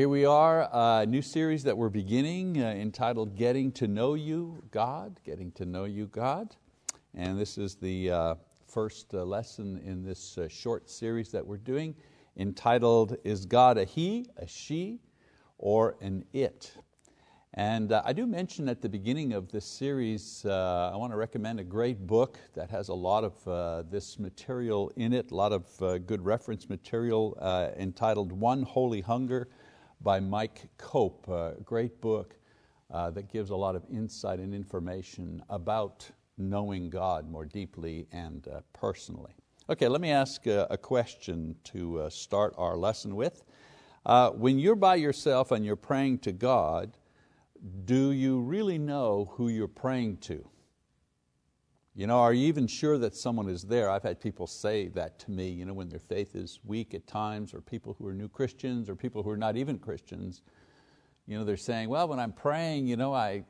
Here we are, a new series that we're beginning uh, entitled Getting to Know You, God. Getting to Know You, God. And this is the uh, first uh, lesson in this short series that we're doing entitled Is God a He, a She, or an It? And I do mention at the beginning of this series, I want to recommend a great book that has a lot of this material in it, a lot of good reference material entitled One Holy Hunger by Mike Cope, a great book uh, that gives a lot of insight and information about knowing God more deeply and uh, personally. Okay, let me ask uh, a question to uh, start our lesson with. when you're by yourself and you're praying to God, do you really know who you're praying to? You know, are you even sure that someone is there? I've had people say that to me you know, when their faith is weak at times, or people who are new Christians, or people who are not even Christians. You know, they're saying, well, when I'm praying, you know, I,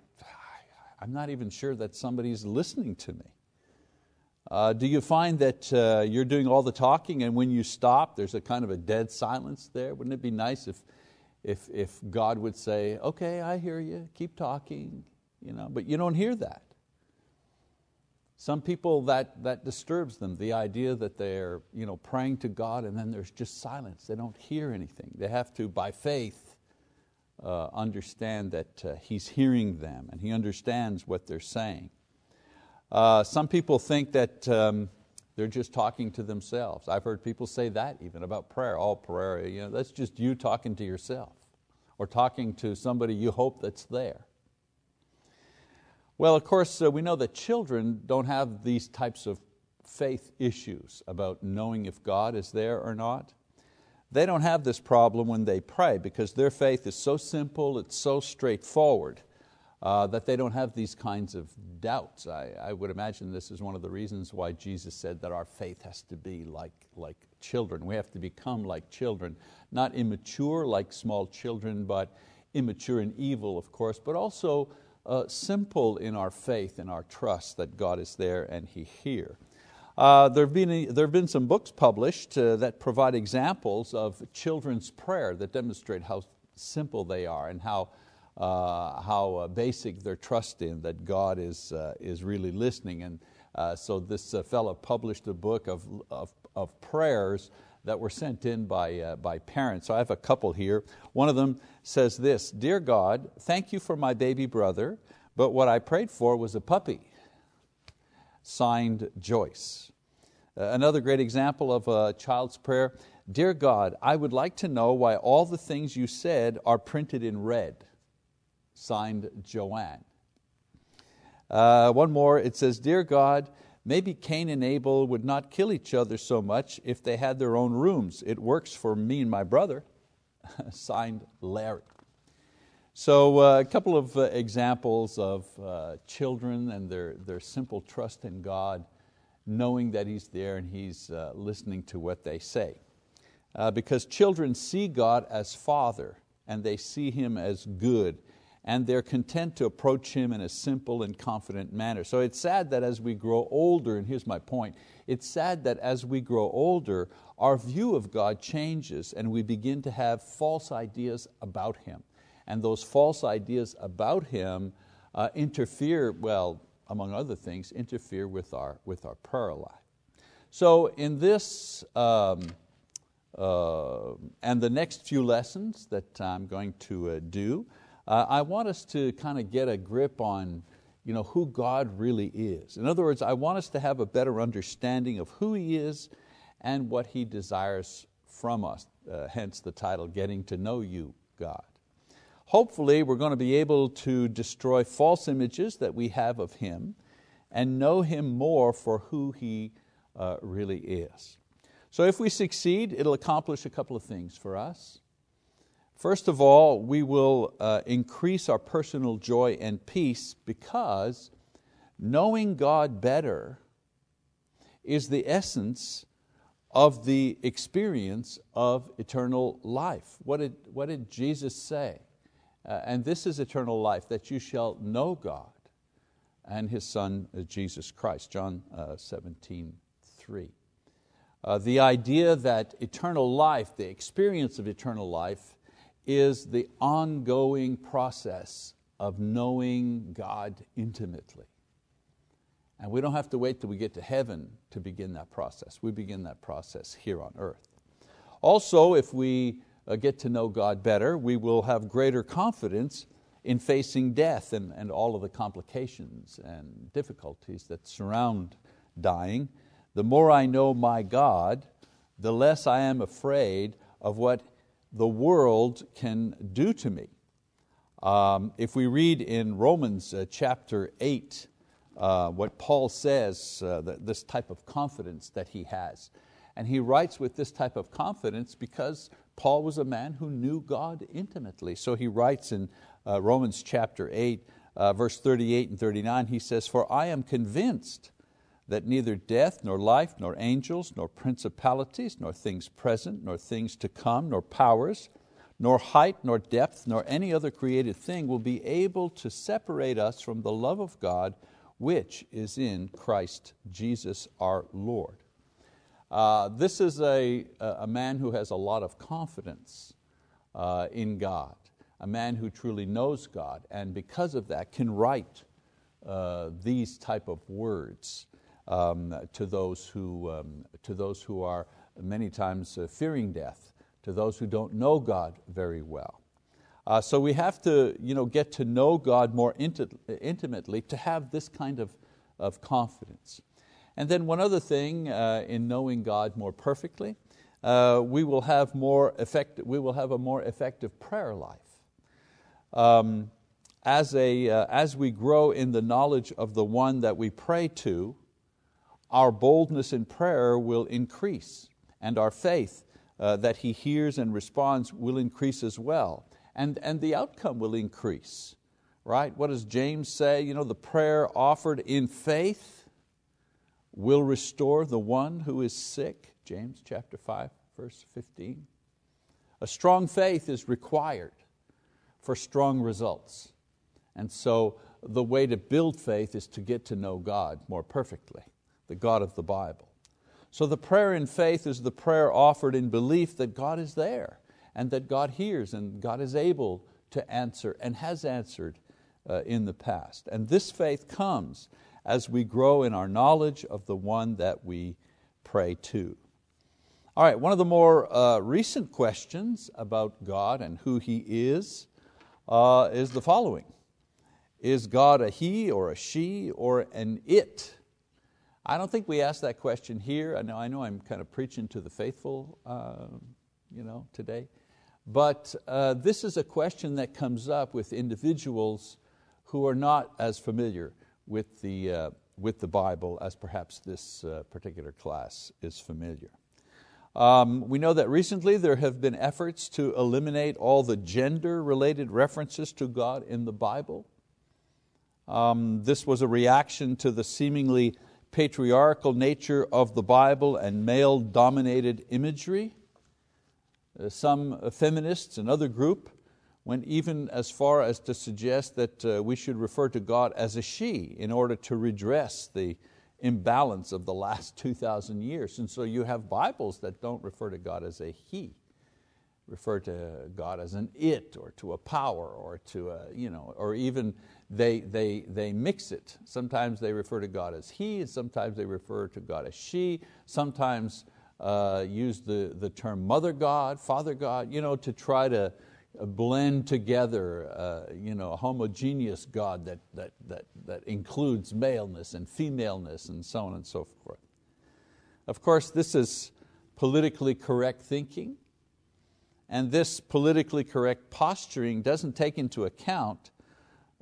I'm not even sure that somebody's listening to me. Uh, do you find that uh, you're doing all the talking and when you stop, there's a kind of a dead silence there? Wouldn't it be nice if if, if God would say, okay, I hear you, keep talking, you know, but you don't hear that. Some people that, that disturbs them, the idea that they're you know, praying to God and then there's just silence. They don't hear anything. They have to, by faith, uh, understand that uh, He's hearing them and He understands what they're saying. Uh, some people think that um, they're just talking to themselves. I've heard people say that even about prayer. All prayer, you know, that's just you talking to yourself or talking to somebody you hope that's there. Well, of course, uh, we know that children don't have these types of faith issues about knowing if God is there or not. They don't have this problem when they pray because their faith is so simple, it's so straightforward uh, that they don't have these kinds of doubts. I, I, would imagine this is one of the reasons why Jesus said that our faith has to be like, like children. We have to become like children, not immature like small children, but immature in evil, of course, but also uh, simple in our faith and our trust that God is there and He here. Uh, there, have been, there have been some books published uh, that provide examples of children's prayer that demonstrate how simple they are and how uh, how uh, basic their trust in that God is, uh, is really listening. And so this fellow published a book of, of, of, prayers that were sent in by, uh, by parents. So I have a couple here. One of them says this Dear God, thank you for my baby brother, but what I prayed for was a puppy. Signed Joyce. Another great example of a child's prayer Dear God, I would like to know why all the things you said are printed in red signed Joanne. Uh, one more, it says, Dear God, maybe Cain and Abel would not kill each other so much if they had their own rooms. It works for me and my brother. signed Larry. So uh, a couple of uh, examples of uh, children and their, their simple trust in God, knowing that He's there and He's uh, listening to what they say. Uh, because children see God as Father and they see Him as good and they're content to approach Him in a simple and confident manner. So it's sad that as we grow older, and here's my point, it's sad that as we grow older, our view of God changes and we begin to have false ideas about Him. And those false ideas about Him uh, interfere, well, among other things, interfere with our, with our prayer life. So in this, um, uh, and the next few lessons that I'm going to uh, do, uh, I want us to kind of get a grip on you know, who God really is. In other words, I want us to have a better understanding of who He is and what He desires from us, uh, hence the title, Getting to Know You, God. Hopefully we're going to be able to destroy false images that we have of Him and know Him more for who He uh, really is. So if we succeed, it'll accomplish a couple of things for us. First of all, we will uh, increase our personal joy and peace because knowing God better is the essence of the experience of eternal life. What did, what did Jesus say? Uh, and this is eternal life, that you shall know God and His Son uh, Jesus Christ, John uh, 17, 3. Uh, the idea that eternal life, the experience of eternal life, is the ongoing process of knowing God intimately. And we don't have to wait till we get to heaven to begin that process. We begin that process here on earth. Also, if we uh, get to know God better, we will have greater confidence in facing death and, and all of the complications and difficulties that surround dying. The more I know my God, the less I am afraid of what the world can do to me. Um, if we read in Romans uh, chapter 8, uh, what Paul says, uh, this type of confidence that he has. And he writes with this type of confidence because Paul was a man who knew God intimately. So he writes in uh, Romans chapter 8, uh, verse 38 and 39, he says, For I am convinced that neither death, nor life, nor angels, nor principalities, nor things present, nor things to come, nor powers, nor height, nor depth, nor any other created thing will be able to separate us from the love of God which is in Christ Jesus our Lord. Uh, this is a, a man who has a lot of confidence uh, in God, a man who truly knows God, and because of that can write uh, these type of words um, to, those who, um, to those who are many times uh, fearing death, to those who don't know God very well. Uh, so we have to you know, get to know God more inti intimately to have this kind of, of confidence. And then one other thing uh, in knowing God more perfectly, uh, we, will have more effect, we will have a more effective prayer life. Um, as, a, uh, as we grow in the knowledge of the one that we pray to, our boldness in prayer will increase, and our faith uh, that He hears and responds will increase as well and, and the outcome will increase. Right? What does James say? You know, the prayer offered in faith will restore the one who is sick. James chapter 5, verse 15. A strong faith is required for strong results. And so the way to build faith is to get to know God more perfectly, the God of the Bible. So the prayer in faith is the prayer offered in belief that God is there and that God hears and God is able to answer and has answered uh, in the past. And this faith comes as we grow in our knowledge of the one that we pray to. All right, one of the more uh, recent questions about God and who He is uh, is the following Is God a He or a she or an it? I don't think we ask that question here. I know, I know I'm kind of preaching to the faithful uh, you know, today. But uh, this is a question that comes up with individuals who are not as familiar with the, uh, with the Bible as perhaps this uh, particular class is familiar. Um, we know that recently there have been efforts to eliminate all the gender-related references to God in the Bible. Um, this was a reaction to the seemingly patriarchal nature of the Bible and male-dominated imagery. Uh, some feminists, another group, went even as far as to suggest that uh, we should refer to God as a she in order to redress the imbalance of the last 2,000 years. And so you have Bibles that don't refer to God as a He, refer to God as an it or to a power or to a, you know, or even they, they, they mix it. Sometimes they refer to God as He, and sometimes they refer to God as she, sometimes uh, use the, the term mother God, father God, you know, to try to uh, blend together uh, you know, a homogeneous God that, that, that, that includes maleness and femaleness and so on and so forth. Of course, this is politically correct thinking, and this politically correct posturing doesn't take into account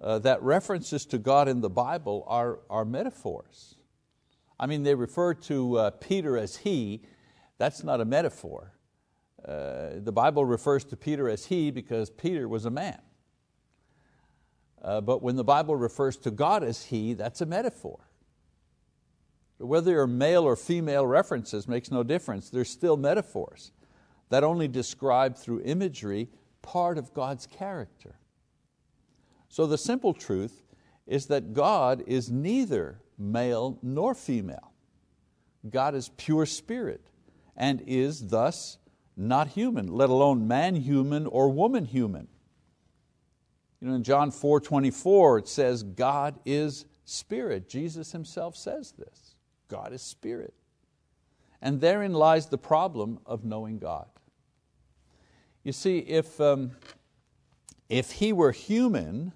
uh, that references to God in the Bible are, are metaphors. I mean, they refer to uh, Peter as he, that's not a metaphor. Uh, the Bible refers to Peter as he because Peter was a man. Uh, but when the Bible refers to God as he, that's a metaphor. Whether you're male or female references makes no difference. They're still metaphors that only describe through imagery part of God's character. So the simple truth is that God is neither male nor female. God is pure spirit and is thus not human, let alone man human or woman human. You know, in John 4 24, it says, God is spirit. Jesus Himself says this God is spirit. And therein lies the problem of knowing God. You see, if, um, if He were human,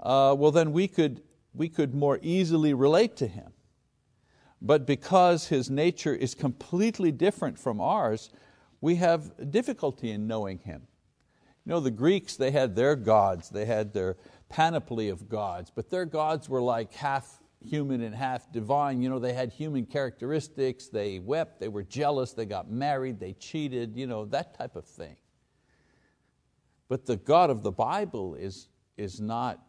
uh, well, then we could, we could more easily relate to Him. But because His nature is completely different from ours, we have difficulty in knowing Him. You know, the Greeks, they had their gods, they had their panoply of gods, but their gods were like half human and half divine. You know, they had human characteristics, they wept, they were jealous, they got married, they cheated, you know, that type of thing. But the God of the Bible is, is not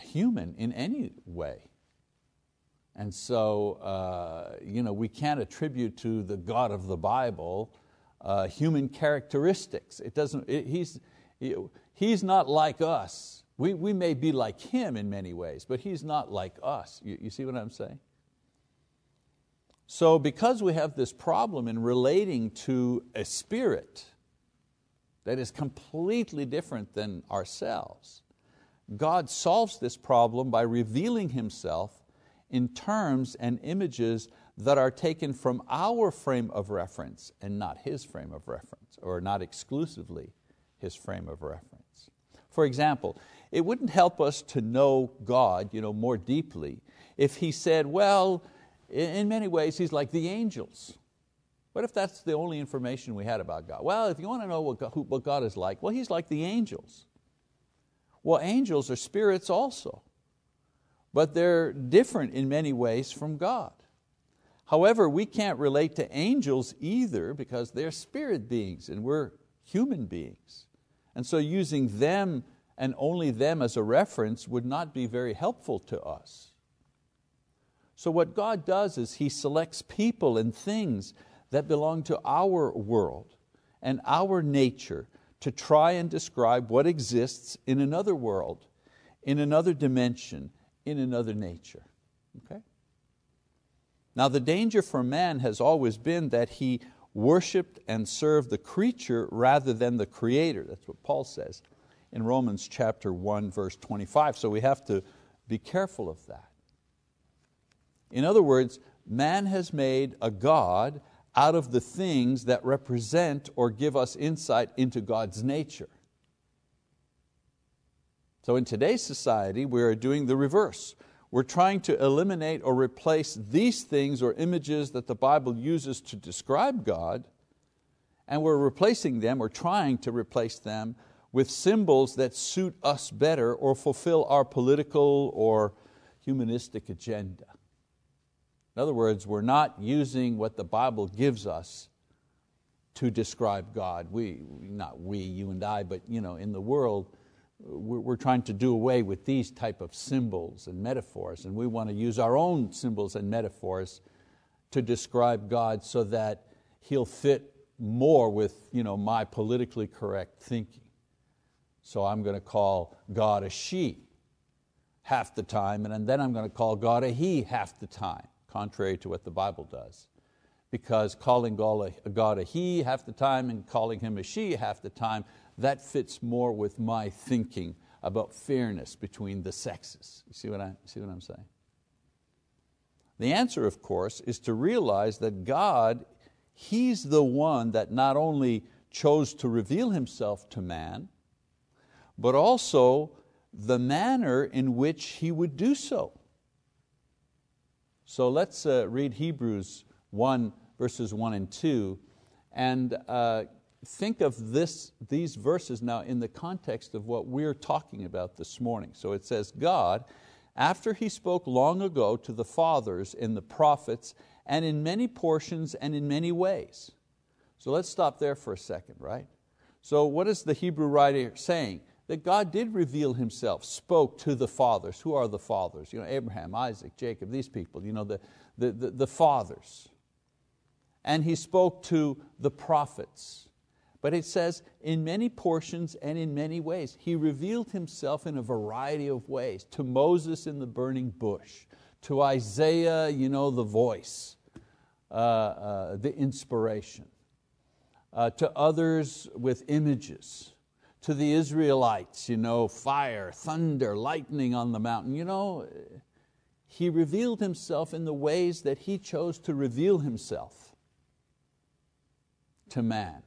human in any way. And so uh, you know, we can't attribute to the God of the Bible uh, human characteristics. It doesn't, it, he's, he's not like us. We, we may be like Him in many ways, but He's not like us. You, you see what I'm saying? So because we have this problem in relating to a spirit that is completely different than ourselves, God solves this problem by revealing Himself in terms and images that are taken from our frame of reference and not His frame of reference, or not exclusively His frame of reference. For example, it wouldn't help us to know God you know, more deeply if He said, well, in many ways He's like the angels. What if that's the only information we had about God? Well, if you want to know what God, what God is like, well, He's like the angels. Well, angels are spirits also, but they're different in many ways from God. However, we can't relate to angels either because they're spirit beings and we're human beings. And so using them and only them as a reference would not be very helpful to us. So what God does is He selects people and things that belong to our world and our nature to try and describe what exists in another world, in another dimension, in another nature. Okay? Now the danger for man has always been that he worshiped and served the creature rather than the creator. That's what Paul says in Romans chapter 1 verse 25. So we have to be careful of that. In other words, man has made a God out of the things that represent or give us insight into God's nature. So in today's society, we are doing the reverse. We're trying to eliminate or replace these things or images that the Bible uses to describe God, and we're replacing them or trying to replace them with symbols that suit us better or fulfill our political or humanistic agenda. In other words, we're not using what the Bible gives us to describe God. We, not we, you and I, but you know, in the world, we're trying to do away with these type of symbols and metaphors, and we want to use our own symbols and metaphors to describe God so that He'll fit more with you know, my politically correct thinking. So I'm going to call God a she half the time, and then I'm going to call God a he half the time contrary to what the Bible does. Because calling God a he half the time and calling him a she half the time, that fits more with my thinking about fairness between the sexes. You see what, I, see what I'm saying? The answer, of course, is to realize that God, He's the one that not only chose to reveal Himself to man, but also the manner in which He would do so. So let's uh, read Hebrews 1, verses 1 and 2, and uh, think of this, these verses now in the context of what we're talking about this morning. So it says, God, after He spoke long ago to the fathers in the prophets, and in many portions and in many ways. So let's stop there for a second, right? So what is the Hebrew writer saying? That God did reveal Himself, spoke to the fathers. Who are the fathers? You know, Abraham, Isaac, Jacob, these people, you know, the, the, the, the fathers. And He spoke to the prophets. But it says, in many portions and in many ways. He revealed Himself in a variety of ways. To Moses in the burning bush, to Isaiah, you know, the voice, uh, uh, the inspiration. uh, to others with images. To the Israelites, you know, fire, thunder, lightning on the mountain. You know, He revealed Himself in the ways that He chose to reveal Himself to man,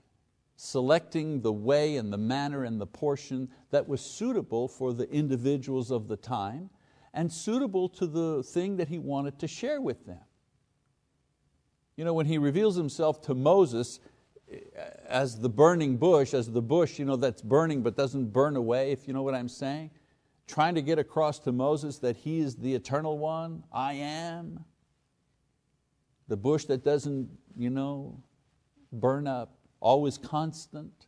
selecting the way and the manner and the portion that was suitable for the individuals of the time and suitable to the thing that He wanted to share with them. You know, when He reveals Himself to Moses, as the burning bush, as the bush you know, that's burning but doesn't burn away, if you know what I'm saying. Trying to get across to Moses that He is the eternal one, I am. The bush that doesn't you know, burn up, always constant.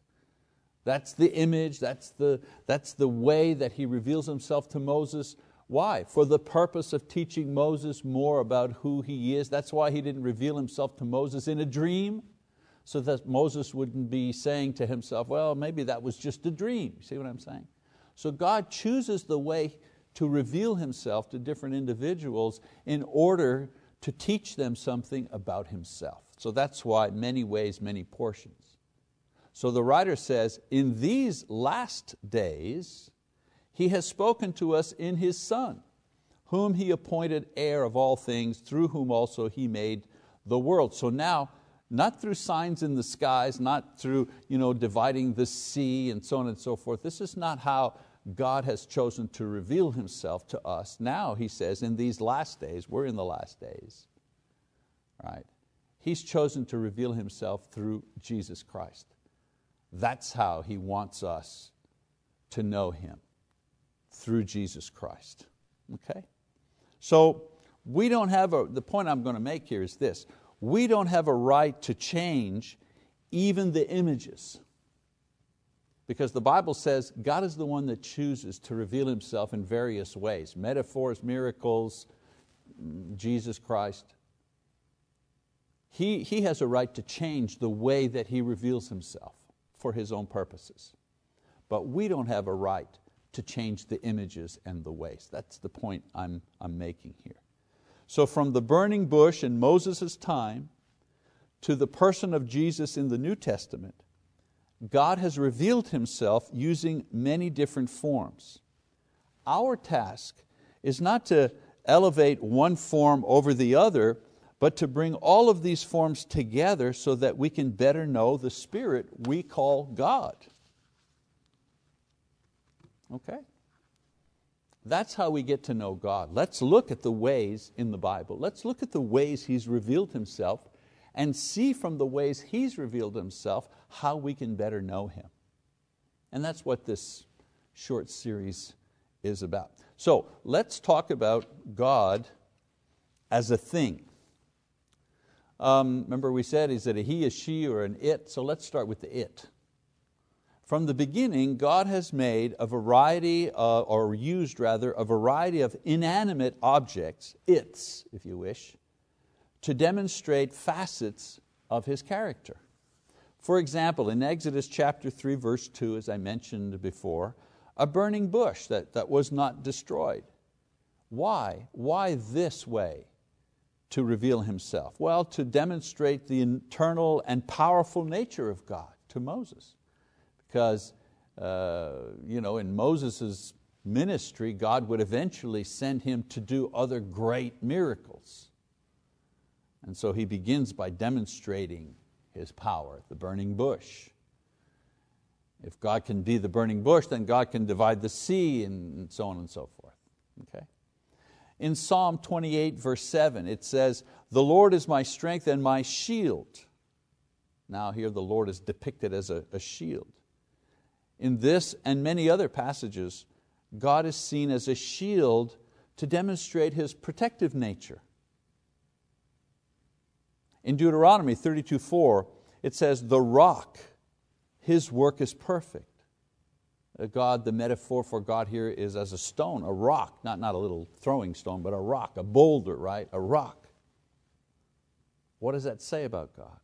That's the image, that's the, that's the way that He reveals Himself to Moses. Why? For the purpose of teaching Moses more about who He is. That's why He didn't reveal Himself to Moses in a dream so that Moses wouldn't be saying to himself, well, maybe that was just a dream. You See what I'm saying? So God chooses the way to reveal Himself to different individuals in order to teach them something about Himself. So that's why many ways, many portions. So the writer says, in these last days, He has spoken to us in His Son, whom He appointed heir of all things, through whom also He made the world. So now not through signs in the skies, not through you know, dividing the sea and so on and so forth. This is not how God has chosen to reveal Himself to us. Now, He says, in these last days, we're in the last days, right? He's chosen to reveal Himself through Jesus Christ. That's how He wants us to know Him, through Jesus Christ. Okay? So, we don't have a, the point I'm going to make here is this we don't have a right to change even the images. Because the Bible says God is the one that chooses to reveal Himself in various ways metaphors, miracles, Jesus Christ. He, he has a right to change the way that He reveals Himself for His own purposes. But we don't have a right to change the images and the ways. That's the point I'm, I'm making here. So from the burning bush in Moses' time to the person of Jesus in the New Testament, God has revealed Himself using many different forms. Our task is not to elevate one form over the other, but to bring all of these forms together so that we can better know the Spirit we call God. Okay? That's how we get to know God. Let's look at the ways in the Bible. Let's look at the ways He's revealed Himself and see from the ways He's revealed Himself how we can better know Him. And that's what this short series is about. So let's talk about God as a thing. Um, remember we said, is it a he, a she, or an it? So let's start with the it. From the beginning, God has made a variety, or used rather, a variety of inanimate objects, its, if you wish, to demonstrate facets of His character. For example, in Exodus chapter 3, verse 2, as I mentioned before, a burning bush that, that was not destroyed. Why? Why this way to reveal Himself? Well, to demonstrate the internal and powerful nature of God to Moses because uh, you know, in Moses' ministry, God would eventually send him to do other great miracles. And so he begins by demonstrating his power, the burning bush. If God can be the burning bush, then God can divide the sea and so on and so forth. Okay? In Psalm 28, verse 7, it says, The Lord is my strength and my shield. Now, here the Lord is depicted as a, a shield. In this and many other passages, God is seen as a shield to demonstrate His protective nature. In Deuteronomy 32:4, it says, The rock, His work is perfect. Uh, God, the metaphor for God here is as a stone, a rock, not, not a little throwing stone, but a rock, a boulder, right? A rock. What does that say about God?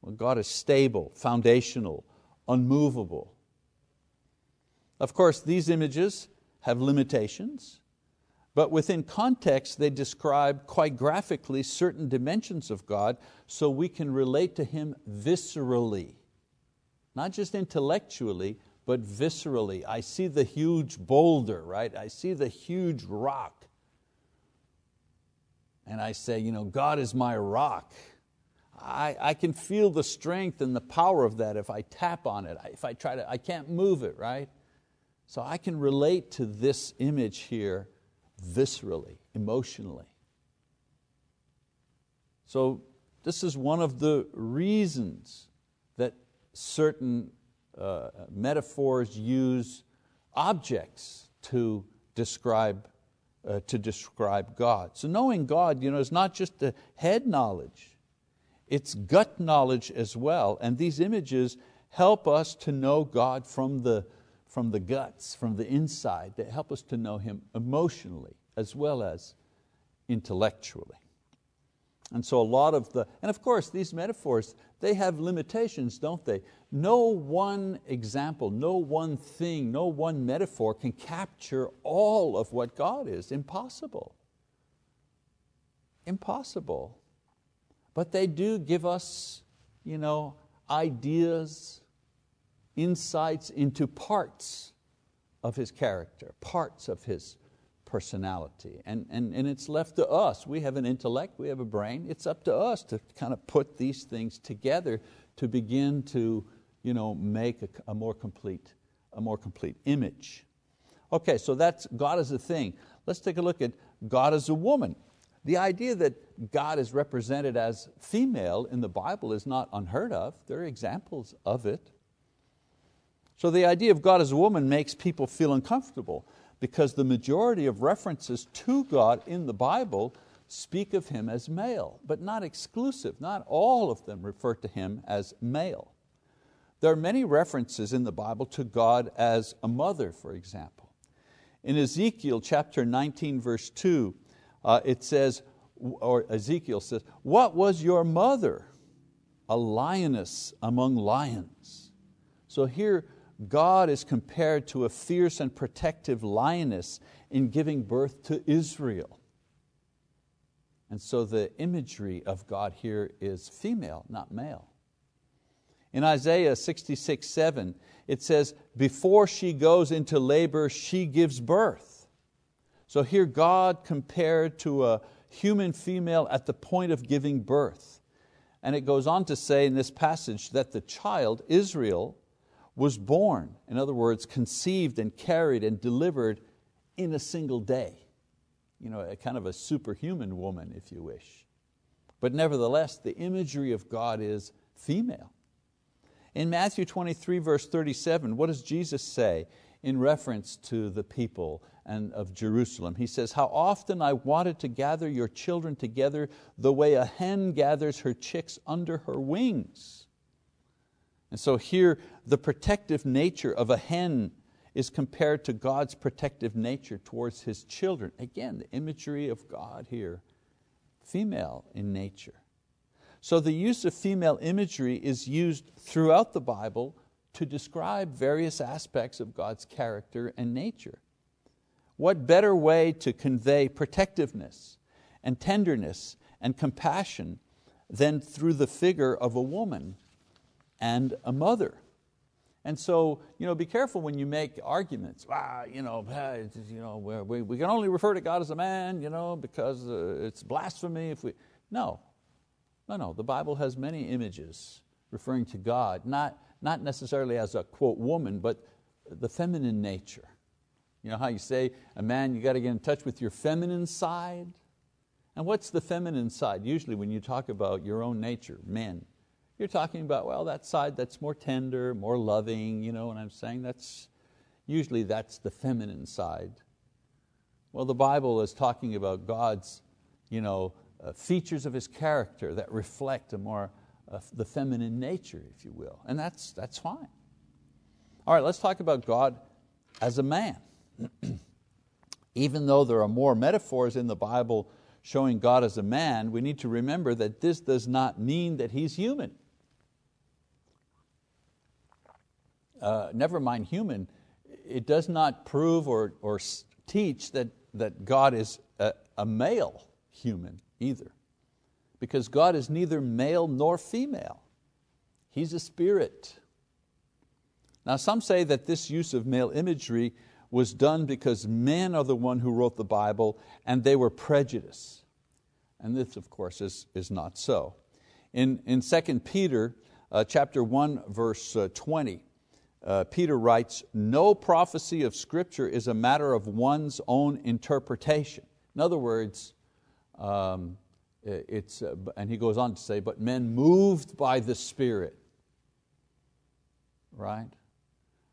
Well, God is stable, foundational, unmovable. Of course, these images have limitations, but within context they describe quite graphically certain dimensions of God so we can relate to Him viscerally. not just intellectually, but viscerally. I see the huge boulder, right? I see the huge rock. And I say, you know, God is my rock. I, I can feel the strength and the power of that if I tap on it. If I try to, I can't move it, right? So I can relate to this image here viscerally, emotionally. So this is one of the reasons that certain uh, metaphors use objects to describe, uh, to describe God. So knowing God you know, is not just the head knowledge, it's gut knowledge as well. And these images help us to know God from the, from the guts, from the inside. that help us to know Him emotionally as well as intellectually. And so a lot of the, and of course these metaphors, they have limitations, don't they? No one example, no one thing, no one metaphor can capture all of what God is. Impossible. Impossible. But they do give us you know, ideas, insights into parts of His character, parts of His personality. And, and, and it's left to us. We have an intellect, we have a brain. It's up to us to kind of put these things together to begin to you know, make a, a more, complete, a more complete image. Okay, so that's God as a thing. Let's take a look at God as a woman. The idea that God is represented as female in the Bible is not unheard of. There are examples of it. So the idea of God as a woman makes people feel uncomfortable because the majority of references to God in the Bible speak of Him as male, but not exclusive. Not all of them refer to Him as male. There are many references in the Bible to God as a mother, for example. In Ezekiel chapter 19, verse 2, uh, it says, or Ezekiel says, What was your mother? A lioness among lions. So here, God is compared to a fierce and protective lioness in giving birth to Israel. And so the imagery of God here is female, not male. In Isaiah 66, 7, it says, before she goes into labor, she gives birth. So here God compared to a human female at the point of giving birth. And it goes on to say in this passage that the child, Israel, was born, in other words, conceived and carried and delivered in a single day. You know, a kind of a superhuman woman, if you wish. But nevertheless, the imagery of God is female. In Matthew 23, verse 37, what does Jesus say in reference to the people and of Jerusalem? He says, How often I wanted to gather your children together the way a hen gathers her chicks under her wings and so here, the protective nature of a hen is compared to God's protective nature towards His children. Again, the imagery of God here, female in nature. So the use of female imagery is used throughout the Bible to describe various aspects of God's character and nature. What better way to convey protectiveness and tenderness and compassion than through the figure of a woman and a mother. And so, you know, be careful when you make arguments. You know, you know, we, we can only refer to God as a man, you know, because uh, it's blasphemy if we. No, no, no. The Bible has many images referring to God, not, not necessarily as a quote woman, but the feminine nature. You know how you say a man, you got to get in touch with your feminine side? And what's the feminine side? Usually when you talk about your own nature, men, you're talking about, well, that side that's more tender, more loving, you know what I'm saying? That's, usually that's the feminine side. Well, the Bible is talking about God's you know, uh, features of His character that reflect a more, uh, the feminine nature, if you will. And that's, that's fine. All right, let's talk about God as a man. Even though there are more metaphors in the Bible showing God as a man, we need to remember that this does not mean that He's human. Uh, never mind human, it does not prove or, or teach that, that God is a, a male human either. Because God is neither male nor female. He's a spirit. Now some say that this use of male imagery was done because men are the one who wrote the Bible and they were prejudiced. And this of course is, is not so. In, in 2 Peter uh, chapter 1 verse uh, 20, uh, Peter writes, no prophecy of scripture is a matter of one's own interpretation. In other words, um, it's, uh, and he goes on to say, but men moved by the Spirit. Right?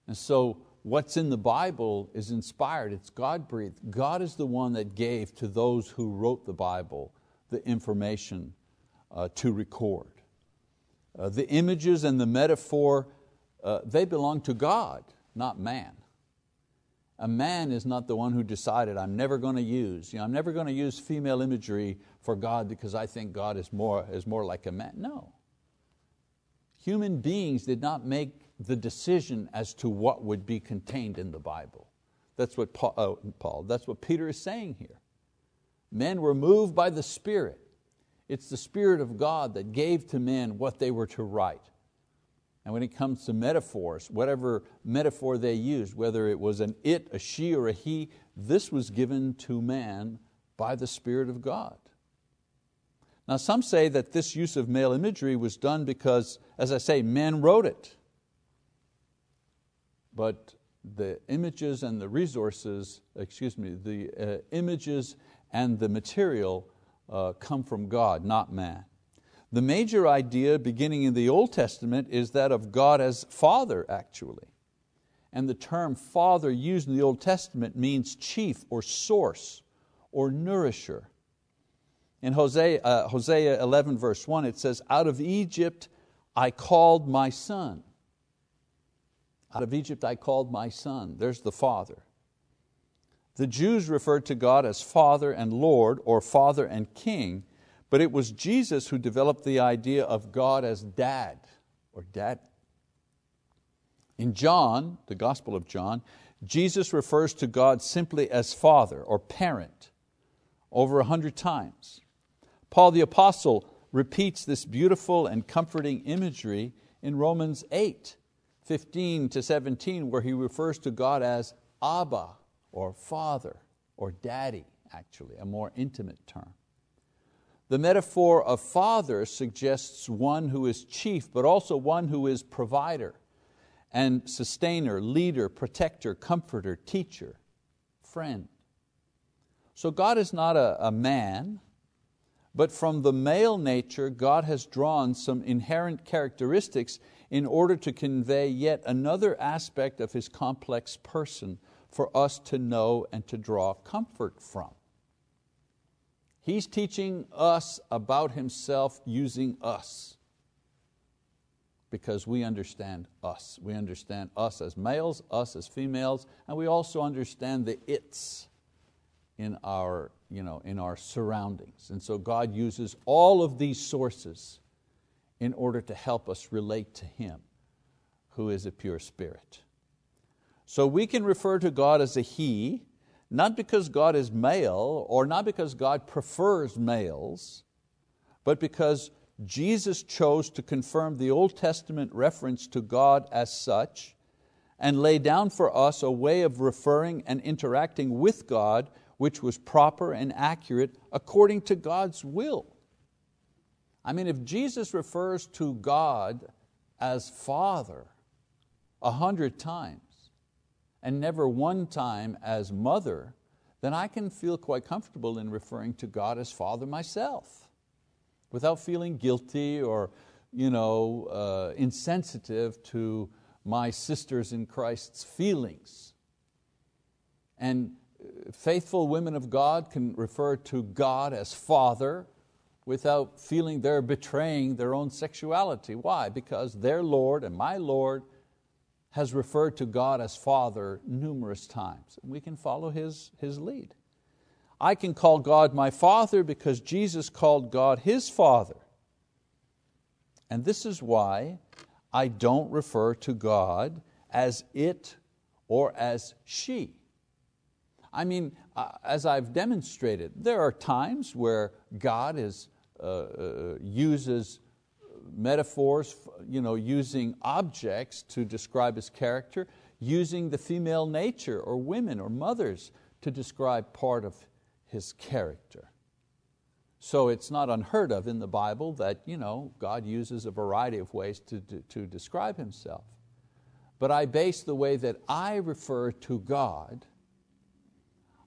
And so what's in the Bible is inspired, it's God breathed. God is the one that gave to those who wrote the Bible the information uh, to record. Uh, the images and the metaphor, uh, they belong to God, not man. A man is not the one who decided, I'm never going to use, you know, I'm never going to use female imagery for God because I think God is more, is more like a man. No. Human beings did not make the decision as to what would be contained in the Bible. That's what Paul, uh, Paul, that's what Peter is saying here. Men were moved by the Spirit. It's the Spirit of God that gave to men what they were to write. And when it comes to metaphors, whatever metaphor they used, whether it was an it, a she, or a he, this was given to man by the Spirit of God. Now some say that this use of male imagery was done because, as I say, men wrote it. But the images and the resources, excuse me, the uh, images and the material uh, come from God, not man. The major idea beginning in the Old Testament is that of God as Father, actually. And the term Father used in the Old Testament means chief or source or nourisher. In Hosea, uh, Hosea 11 verse 1 it says, out of Egypt I called my son. Out of Egypt I called my son. There's the Father. The Jews referred to God as Father and Lord or Father and King but it was Jesus who developed the idea of God as dad or dad. In John, the Gospel of John, Jesus refers to God simply as Father or parent over a hundred times. Paul the Apostle repeats this beautiful and comforting imagery in Romans 8, 15 to 17, where he refers to God as Abba or Father or Daddy, actually, a more intimate term. The metaphor of father suggests one who is chief, but also one who is provider and sustainer, leader, protector, comforter, teacher, friend. So God is not a, a man, but from the male nature, God has drawn some inherent characteristics in order to convey yet another aspect of His complex person for us to know and to draw comfort from. He's teaching us about Himself using us because we understand us. We understand us as males, us as females, and we also understand the its in our, you know, in our surroundings. And so God uses all of these sources in order to help us relate to Him, who is a pure spirit. So we can refer to God as a He, not because God is male or not because God prefers males, but because Jesus chose to confirm the Old Testament reference to God as such and lay down for us a way of referring and interacting with God which was proper and accurate according to God's will. I mean, if Jesus refers to God as Father a hundred times, and never one time as mother, then I can feel quite comfortable in referring to God as Father myself without feeling guilty or you know, uh, insensitive to my sisters in Christ's feelings. And uh, faithful women of God can refer to God as Father without feeling they're betraying their own sexuality. Why? Because their Lord and my Lord has referred to God as Father numerous times. We can follow his, his lead. I can call God my Father because Jesus called God His Father. And this is why I don't refer to God as it or as she. I mean, uh, as I've demonstrated, there are times where God is, uh, uh, uses metaphors, you know, using objects to describe His character, using the female nature or women or mothers to describe part of His character. So it's not unheard of in the Bible that you know, God uses a variety of ways to, to, to describe Himself. But I base the way that I refer to God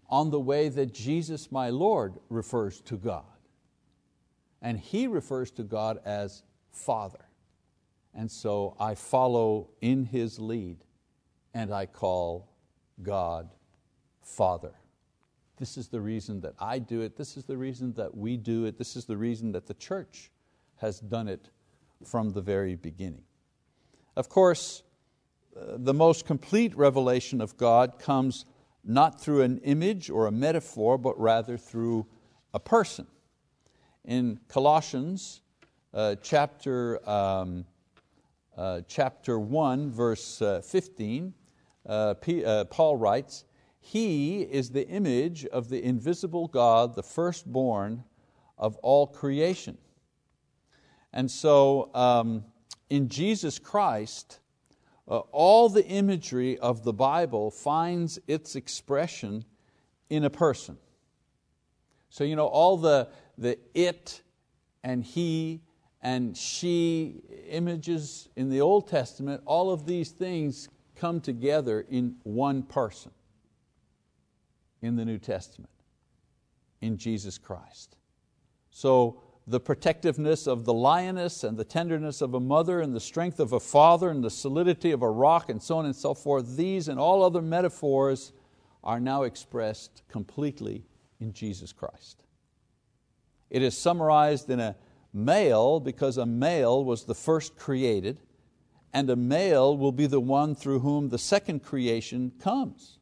on the way that Jesus, my Lord, refers to God. And He refers to God as Father. And so I follow in His lead and I call God Father. This is the reason that I do it. This is the reason that we do it. This is the reason that the church has done it from the very beginning. Of course, uh, the most complete revelation of God comes not through an image or a metaphor, but rather through a person. In Colossians uh, chapter, um, uh, chapter 1, verse uh, 15, uh, P, Paul writes, He is the image of the invisible God, the firstborn of all creation. And so um, in Jesus Christ, uh, all the imagery of the Bible finds its expression in a person. So you know, all the, the it and he and she images in the Old Testament, all of these things come together in one person in the New Testament, in Jesus Christ. So the protectiveness of the lioness and the tenderness of a mother and the strength of a father and the solidity of a rock and so on and so forth, these and all other metaphors are now expressed completely in Jesus Christ. It is summarized in a male because a male was the first created and a male will be the one through whom the second creation comes.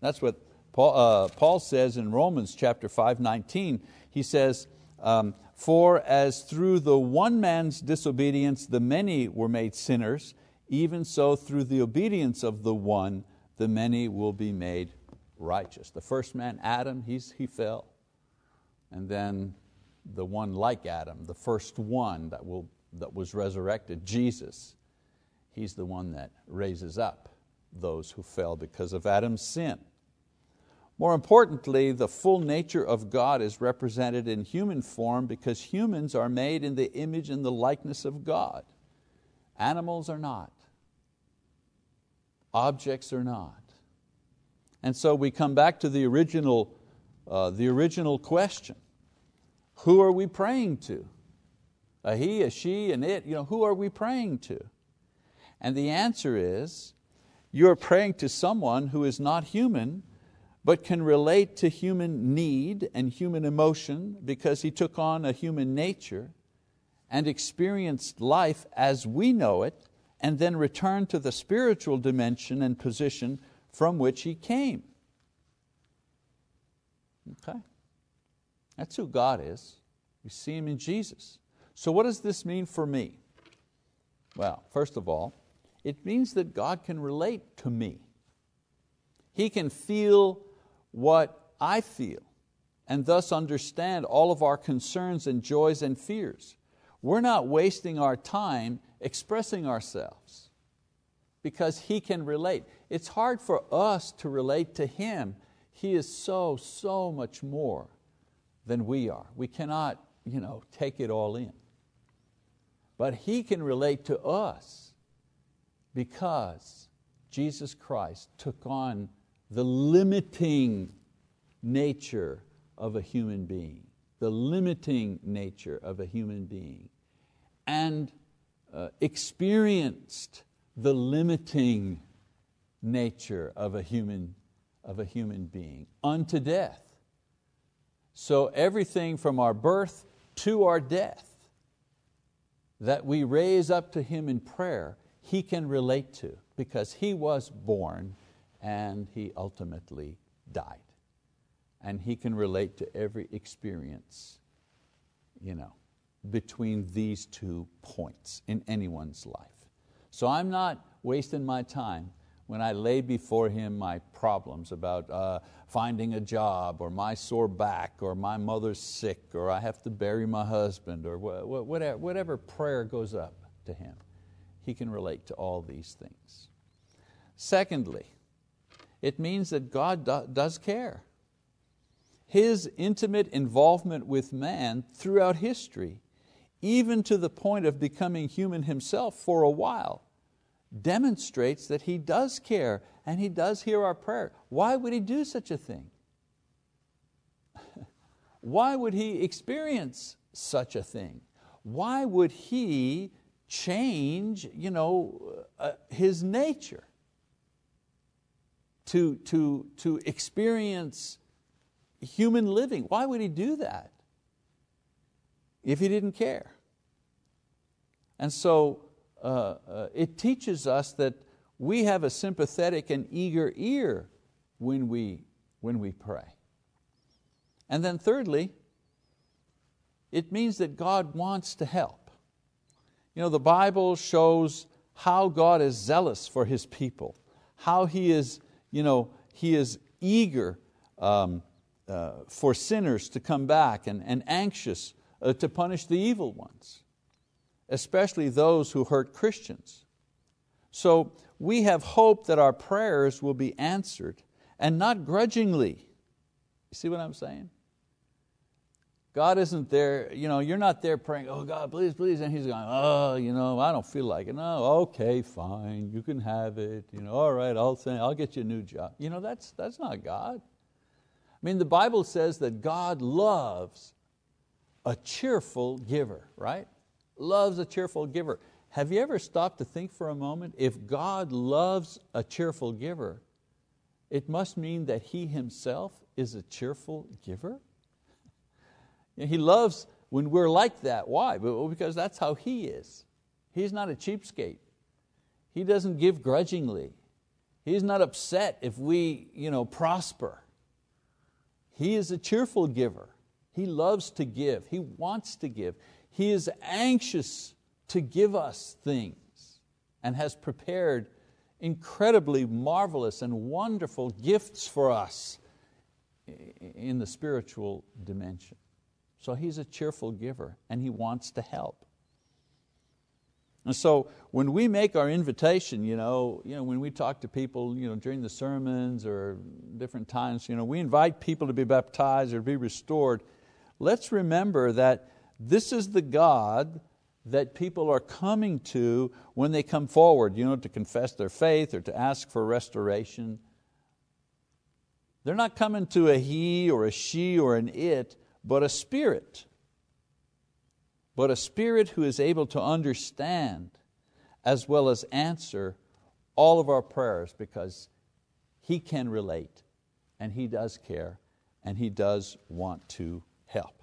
That's what Paul, uh, Paul says in Romans chapter 5, 19. He says, um, For as through the one man's disobedience the many were made sinners, even so through the obedience of the one the many will be made righteous. The first man, Adam, he's, he fell. And then the one like Adam, the first one that, will, that was resurrected, Jesus, he's the one that raises up those who fell because of Adam's sin. More importantly, the full nature of God is represented in human form because humans are made in the image and the likeness of God. Animals are not. Objects are not. And so we come back to the original, uh, the original question. Who are we praying to? A he, a she, an it, you know, who are we praying to? And the answer is, you're praying to someone who is not human, but can relate to human need and human emotion because he took on a human nature and experienced life as we know it, and then returned to the spiritual dimension and position from which he came. Okay? That's who God is. We see Him in Jesus. So, what does this mean for me? Well, first of all, it means that God can relate to me. He can feel what I feel and thus understand all of our concerns and joys and fears. We're not wasting our time expressing ourselves because He can relate. It's hard for us to relate to Him. He is so, so much more than we are. We cannot you know, take it all in. But He can relate to us because Jesus Christ took on the limiting nature of a human being, the limiting nature of a human being, and uh, experienced the limiting nature of a human, of a human being unto death. So everything from our birth to our death that we raise up to Him in prayer, He can relate to because He was born and He ultimately died. And He can relate to every experience you know, between these two points in anyone's life. So I'm not wasting my time when I lay before Him my problems about uh, finding a job, or my sore back, or my mother's sick, or I have to bury my husband, or whatever, whatever prayer goes up to Him, He can relate to all these things. Secondly, it means that God do, does care. His intimate involvement with man throughout history, even to the point of becoming human Himself for a while, demonstrates that He does care and He does hear our prayer. Why would He do such a thing? Why would He experience such a thing? Why would He change you know, uh, His nature to, to, to experience human living? Why would He do that if He didn't care? And so it teaches us that we have a sympathetic and eager ear when we, when we pray. And then thirdly, it means that God wants to help. You know, the Bible shows how God is zealous for His people, how He is, you know, he is eager um, uh, for sinners to come back and, and anxious uh, to punish the evil ones especially those who hurt Christians. So we have hope that our prayers will be answered and not grudgingly. You see what I'm saying? God isn't there, you know, you're not there praying, oh God, please, please, and He's going, oh, you know, I don't feel like it. No, okay, fine, you can have it. You know, all right, I'll say, I'll get you a new job. You know, that's, that's not God. I mean, the Bible says that God loves a cheerful giver, right? Loves a cheerful giver. Have you ever stopped to think for a moment? If God loves a cheerful giver, it must mean that He Himself is a cheerful giver? He loves when we're like that. Why? Because that's how He is. He's not a cheapskate. He doesn't give grudgingly. He's not upset if we you know, prosper. He is a cheerful giver. He loves to give. He wants to give. He is anxious to give us things and has prepared incredibly marvelous and wonderful gifts for us in the spiritual dimension. So He's a cheerful giver and He wants to help. And so when we make our invitation, you know, you know, when we talk to people you know, during the sermons or different times, you know, we invite people to be baptized or be restored, let's remember that this is the God that people are coming to when they come forward you know, to confess their faith or to ask for restoration. They're not coming to a he or a she or an it, but a spirit. But a spirit who is able to understand as well as answer all of our prayers because He can relate and He does care and He does want to help.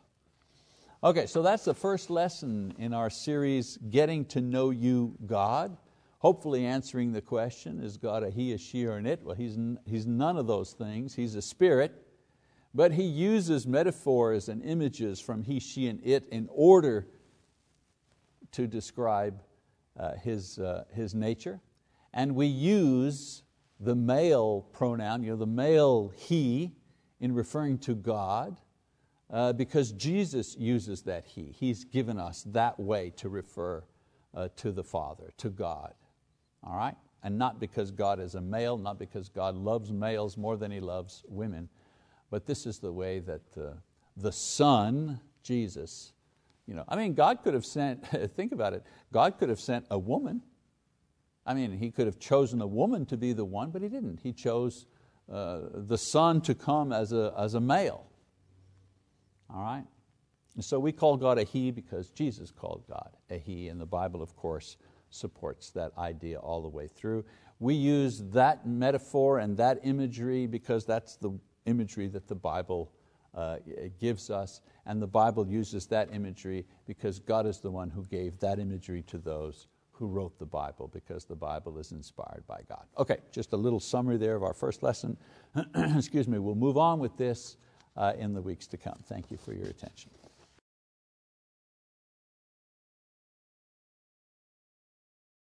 Okay, so that's the first lesson in our series, Getting to Know You, God. Hopefully answering the question, is God a he, a she, or an it? Well, he's, he's none of those things. He's a spirit, but He uses metaphors and images from he, she, and it in order to describe uh, his, uh, his nature. And we use the male pronoun, you know, the male he, in referring to God uh, because Jesus uses that He. He's given us that way to refer uh, to the Father, to God. All right? And not because God is a male, not because God loves males more than He loves women, but this is the way that uh, the Son, Jesus, you know, I mean, God could have sent, think about it, God could have sent a woman. I mean, He could have chosen a woman to be the one, but He didn't. He chose uh, the Son to come as a, as a male. All right? And so we call God a He because Jesus called God a He, and the Bible, of course, supports that idea all the way through. We use that metaphor and that imagery because that's the imagery that the Bible uh, gives us, and the Bible uses that imagery because God is the one who gave that imagery to those who wrote the Bible because the Bible is inspired by God. Okay, just a little summary there of our first lesson. Excuse me, we'll move on with this Uh, in the weeks to come. Thank you for your attention.